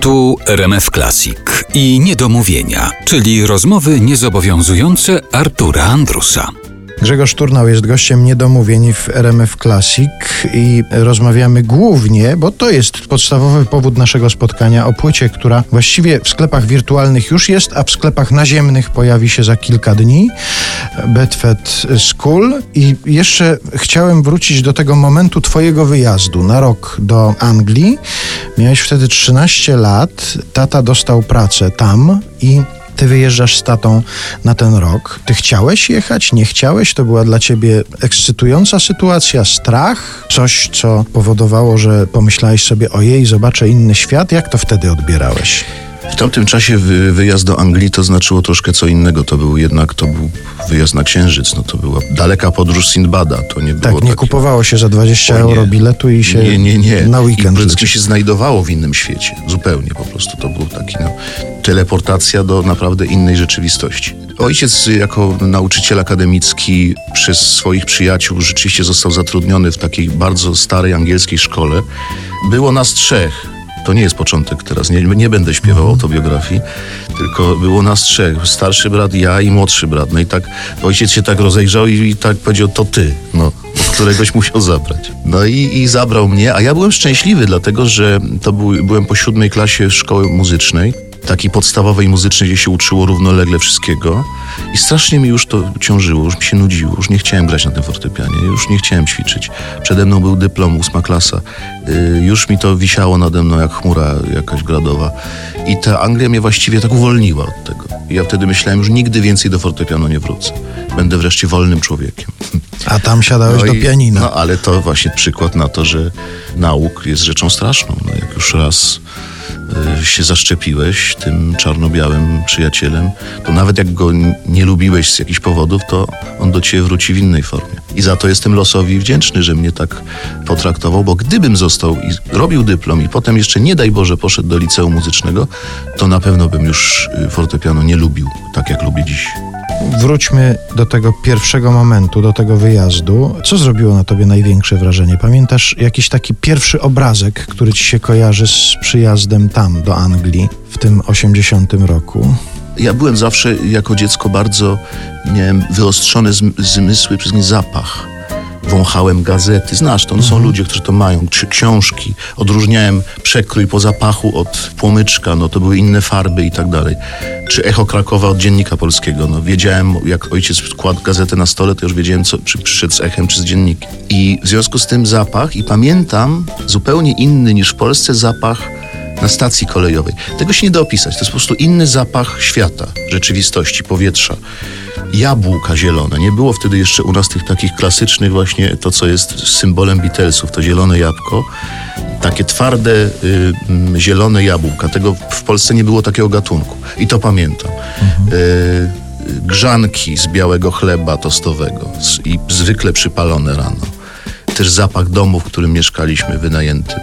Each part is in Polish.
Tu RMF Classic i niedomówienia, czyli rozmowy niezobowiązujące Artura Andrusa. Grzegorz Turnał jest gościem niedomówień w RMF Classic i rozmawiamy głównie, bo to jest podstawowy powód naszego spotkania o płycie, która właściwie w sklepach wirtualnych już jest, a w sklepach naziemnych pojawi się za kilka dni. Bedford School i jeszcze chciałem wrócić do tego momentu twojego wyjazdu na rok do Anglii. Miałeś wtedy 13 lat, tata dostał pracę tam i ty wyjeżdżasz z tatą na ten rok. Ty chciałeś jechać, nie chciałeś? To była dla ciebie ekscytująca sytuacja, strach, coś, co powodowało, że pomyślałeś sobie, ojej, zobaczę inny świat. Jak to wtedy odbierałeś? W tamtym czasie wy, wyjazd do Anglii to znaczyło troszkę co innego. To był jednak to był wyjazd na Księżyc. No to była daleka podróż Sinbada. To nie Tak, było nie takie- kupowało się za 20 O nie. euro biletu i się nie, nie, nie. na weekend I się znajdowało w innym świecie. Zupełnie po prostu. To był taki no, teleportacja do naprawdę innej rzeczywistości. Ojciec jako nauczyciel akademicki przez swoich przyjaciół rzeczywiście został zatrudniony w takiej bardzo starej angielskiej szkole. Było nas trzech. To nie jest początek teraz, nie, nie będę śpiewał autobiografii, tylko było nas trzech. Starszy brat, ja i młodszy brat. No i tak ojciec się tak rozejrzał i, i tak powiedział, to ty. No, któregoś musiał zabrać. No i, i zabrał mnie, a ja byłem szczęśliwy, dlatego że to był, byłem po siódmej klasie szkoły muzycznej, takiej podstawowej muzycznej, gdzie się uczyło równolegle wszystkiego i strasznie mi już to ciążyło, już mi się nudziło, już nie chciałem grać na tym fortepianie, już nie chciałem ćwiczyć. Przede mną był dyplom, ósma klasa, y, już mi to wisiało nade mną jak chmura jakaś gradowa i ta Anglia mnie właściwie tak uwolniła od tego. I ja wtedy myślałem, już nigdy więcej do fortepianu nie wrócę. Będę wreszcie wolnym człowiekiem. A tam siadałeś do i- pianina. No ale to właśnie przykład na to, że nauk jest rzeczą straszną. No, jak już raz się zaszczepiłeś tym czarno-białym przyjacielem, to nawet jak go nie lubiłeś z jakichś powodów, to on do ciebie wróci w innej formie. I za to jestem losowi wdzięczny, że mnie tak potraktował, bo gdybym został i robił dyplom i potem jeszcze nie daj Boże poszedł do liceum muzycznego, to na pewno bym już y, fortepianu nie lubił, tak jak lubię dziś. Wróćmy do tego pierwszego momentu, do tego wyjazdu. Co zrobiło na tobie największe wrażenie? Pamiętasz jakiś taki pierwszy obrazek, który ci się kojarzy z przyjazdem tam, do Anglii, w tym 80 roku? Ja byłem zawsze jako dziecko bardzo, miałem wyostrzone zm- zmysły przez zapach. Wąchałem gazety, znasz to, no są ludzie, którzy to mają, czy książki. Odróżniałem przekrój po zapachu od płomyczka, no to były inne farby i tak dalej. Czy Echo Krakowa od Dziennika Polskiego, no wiedziałem, jak ojciec kładł gazetę na stole, to już wiedziałem, co, czy przyszedł z Echem, czy z Dziennikiem. I w związku z tym zapach, i pamiętam zupełnie inny niż w Polsce zapach na stacji kolejowej. Tego się nie da opisać. To jest po prostu inny zapach świata, rzeczywistości, powietrza. Jabłka zielone. Nie było wtedy jeszcze u nas tych takich klasycznych właśnie, to co jest symbolem Beatlesów, to zielone jabłko. Takie twarde, y, mm, zielone jabłka. Tego w Polsce nie było takiego gatunku. I to pamiętam. Y, y, grzanki z białego chleba tostowego z, i zwykle przypalone rano. Też zapach domu, w którym mieszkaliśmy, wynajętym.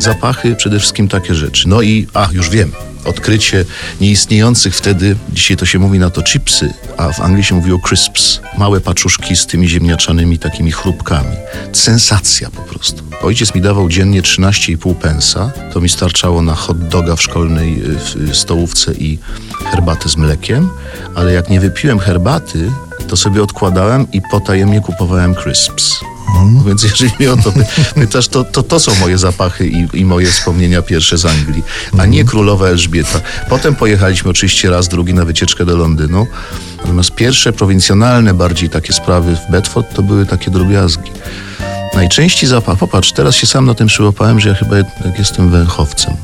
Zapachy, przede wszystkim takie rzeczy. No i, a już wiem, odkrycie nieistniejących wtedy, dzisiaj to się mówi na to chipsy, a w Anglii się mówiło crisps. Małe paczuszki z tymi ziemniaczanymi takimi chrupkami. Sensacja po prostu. Ojciec mi dawał dziennie 13,5 pensa. To mi starczało na hot doga w szkolnej y, w, y, stołówce i herbatę z mlekiem. Ale jak nie wypiłem herbaty, to sobie odkładałem i potajemnie kupowałem crisps. No Więc jeżeli mnie o to py- pytasz, to, to to są moje zapachy i, i moje wspomnienia pierwsze z Anglii, a nie królowa Elżbieta. Potem pojechaliśmy oczywiście raz, drugi na wycieczkę do Londynu. Natomiast pierwsze prowincjonalne bardziej takie sprawy w Bedford to były takie drobiazgi. Najczęściej zapach, popatrz, teraz się sam na tym przyłapałem, że ja chyba jednak jestem węchowcem.